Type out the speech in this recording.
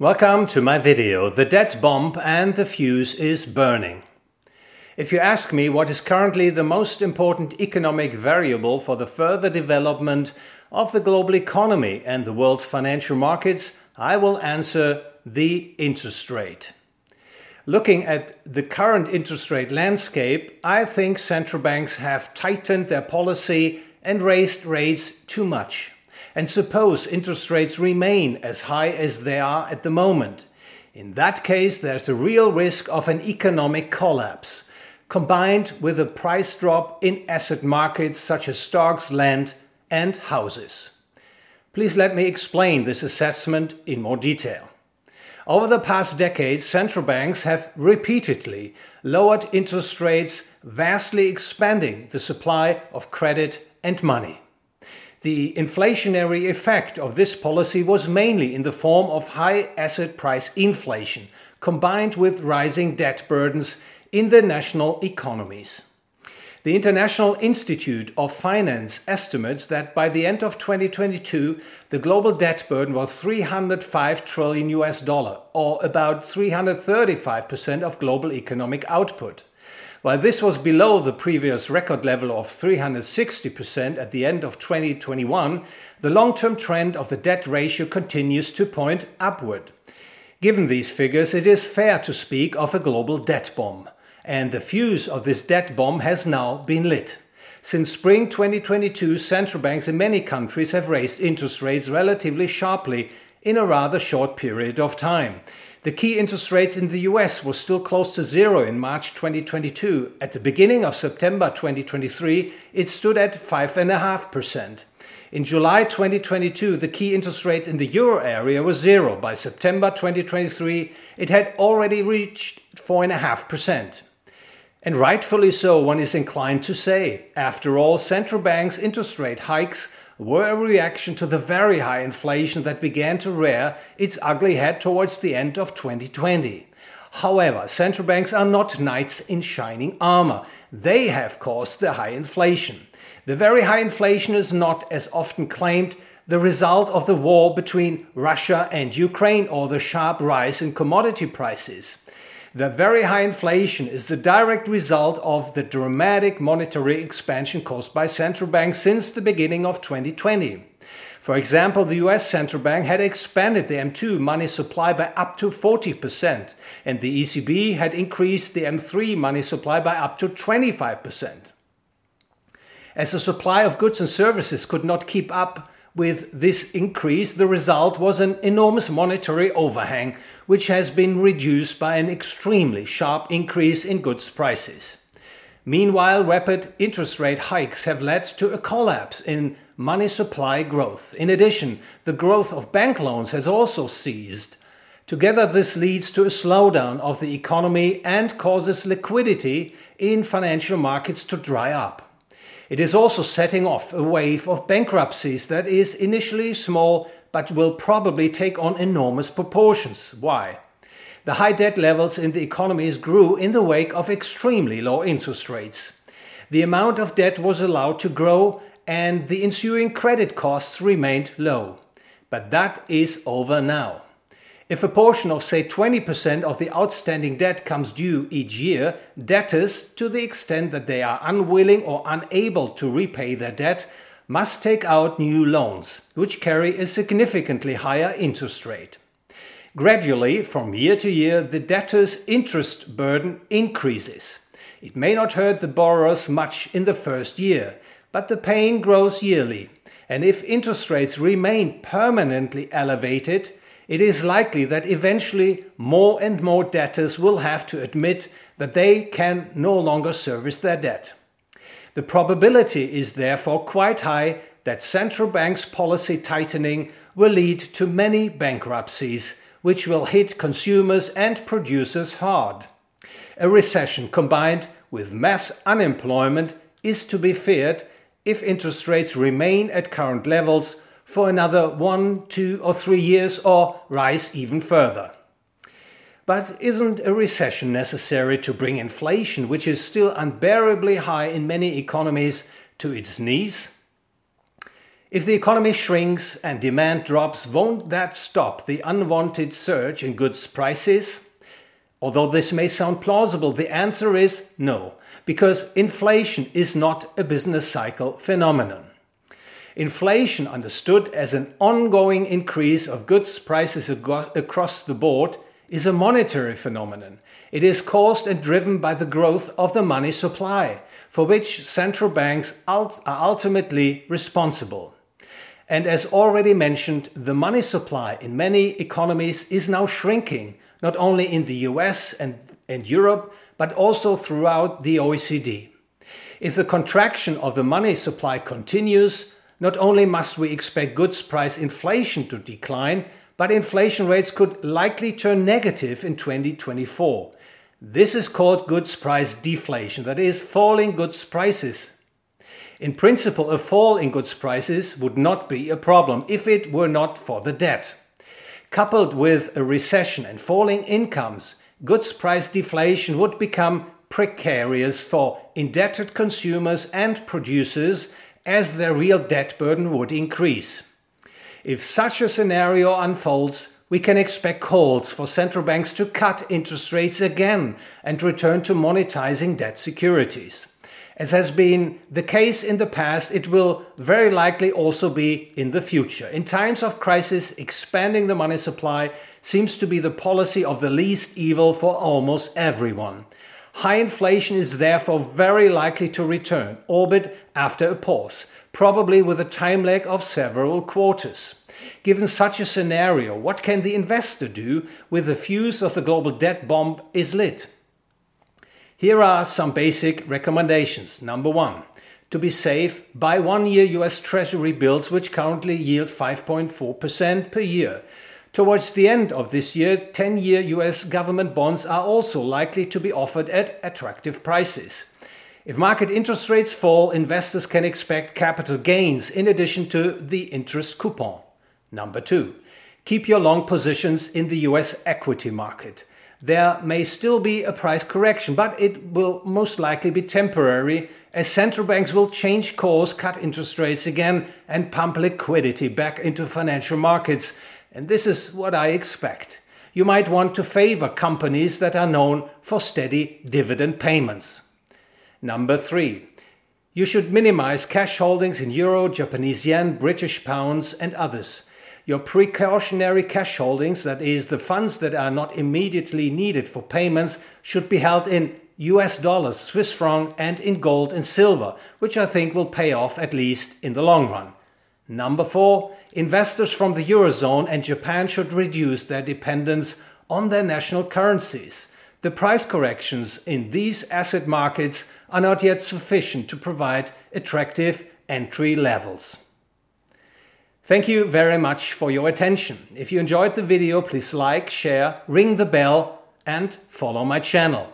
Welcome to my video, The Debt Bomb and the Fuse is Burning. If you ask me what is currently the most important economic variable for the further development of the global economy and the world's financial markets, I will answer the interest rate. Looking at the current interest rate landscape, I think central banks have tightened their policy and raised rates too much. And suppose interest rates remain as high as they are at the moment. In that case, there's a real risk of an economic collapse, combined with a price drop in asset markets such as stocks, land, and houses. Please let me explain this assessment in more detail. Over the past decades, central banks have repeatedly lowered interest rates, vastly expanding the supply of credit and money. The inflationary effect of this policy was mainly in the form of high asset price inflation, combined with rising debt burdens in the national economies. The International Institute of Finance estimates that by the end of 2022, the global debt burden was 305 trillion US dollar, or about 335% of global economic output. While this was below the previous record level of 360% at the end of 2021, the long term trend of the debt ratio continues to point upward. Given these figures, it is fair to speak of a global debt bomb. And the fuse of this debt bomb has now been lit. Since spring 2022, central banks in many countries have raised interest rates relatively sharply in a rather short period of time. The key interest rates in the US were still close to zero in March 2022. At the beginning of September 2023, it stood at 5.5%. In July 2022, the key interest rate in the euro area was zero. By September 2023, it had already reached 4.5%. And rightfully so, one is inclined to say. After all, central banks' interest rate hikes were a reaction to the very high inflation that began to rear its ugly head towards the end of 2020. However, central banks are not knights in shining armor. They have caused the high inflation. The very high inflation is not, as often claimed, the result of the war between Russia and Ukraine or the sharp rise in commodity prices. The very high inflation is the direct result of the dramatic monetary expansion caused by central banks since the beginning of 2020. For example, the US central bank had expanded the M2 money supply by up to 40%, and the ECB had increased the M3 money supply by up to 25%. As the supply of goods and services could not keep up with this increase, the result was an enormous monetary overhang, which has been reduced by an extremely sharp increase in goods prices. Meanwhile, rapid interest rate hikes have led to a collapse in money supply growth. In addition, the growth of bank loans has also ceased. Together, this leads to a slowdown of the economy and causes liquidity in financial markets to dry up. It is also setting off a wave of bankruptcies that is initially small but will probably take on enormous proportions. Why? The high debt levels in the economies grew in the wake of extremely low interest rates. The amount of debt was allowed to grow and the ensuing credit costs remained low. But that is over now. If a portion of, say, 20% of the outstanding debt comes due each year, debtors, to the extent that they are unwilling or unable to repay their debt, must take out new loans, which carry a significantly higher interest rate. Gradually, from year to year, the debtor's interest burden increases. It may not hurt the borrowers much in the first year, but the pain grows yearly. And if interest rates remain permanently elevated, it is likely that eventually more and more debtors will have to admit that they can no longer service their debt. The probability is therefore quite high that central banks' policy tightening will lead to many bankruptcies, which will hit consumers and producers hard. A recession combined with mass unemployment is to be feared if interest rates remain at current levels for another one, two, or three years or rise even further. But isn't a recession necessary to bring inflation, which is still unbearably high in many economies, to its knees? If the economy shrinks and demand drops, won't that stop the unwanted surge in goods prices? Although this may sound plausible, the answer is no, because inflation is not a business cycle phenomenon. Inflation, understood as an ongoing increase of goods prices across the board, is a monetary phenomenon. It is caused and driven by the growth of the money supply, for which central banks are ultimately responsible. And as already mentioned, the money supply in many economies is now shrinking, not only in the US and, and Europe, but also throughout the OECD. If the contraction of the money supply continues, not only must we expect goods price inflation to decline, but inflation rates could likely turn negative in 2024. This is called goods price deflation, that is, falling goods prices in principle, a fall in goods prices would not be a problem if it were not for the debt. Coupled with a recession and falling incomes, goods price deflation would become precarious for indebted consumers and producers as their real debt burden would increase. If such a scenario unfolds, we can expect calls for central banks to cut interest rates again and return to monetizing debt securities. As has been the case in the past, it will very likely also be in the future. In times of crisis, expanding the money supply seems to be the policy of the least evil for almost everyone. High inflation is therefore very likely to return, albeit after a pause, probably with a time lag of several quarters. Given such a scenario, what can the investor do with the fuse of the global debt bomb is lit? Here are some basic recommendations. Number one, to be safe, buy one year US Treasury bills, which currently yield 5.4% per year. Towards the end of this year, 10 year US government bonds are also likely to be offered at attractive prices. If market interest rates fall, investors can expect capital gains in addition to the interest coupon. Number two, keep your long positions in the US equity market there may still be a price correction, but it will most likely be temporary as central banks will change course, cut interest rates again, and pump liquidity back into financial markets. And this is what I expect. You might want to favor companies that are known for steady dividend payments. Number three, you should minimize cash holdings in euro, Japanese yen, British pounds, and others. Your precautionary cash holdings, that is, the funds that are not immediately needed for payments, should be held in US dollars, Swiss franc, and in gold and silver, which I think will pay off at least in the long run. Number four, investors from the Eurozone and Japan should reduce their dependence on their national currencies. The price corrections in these asset markets are not yet sufficient to provide attractive entry levels. Thank you very much for your attention. If you enjoyed the video, please like, share, ring the bell and follow my channel.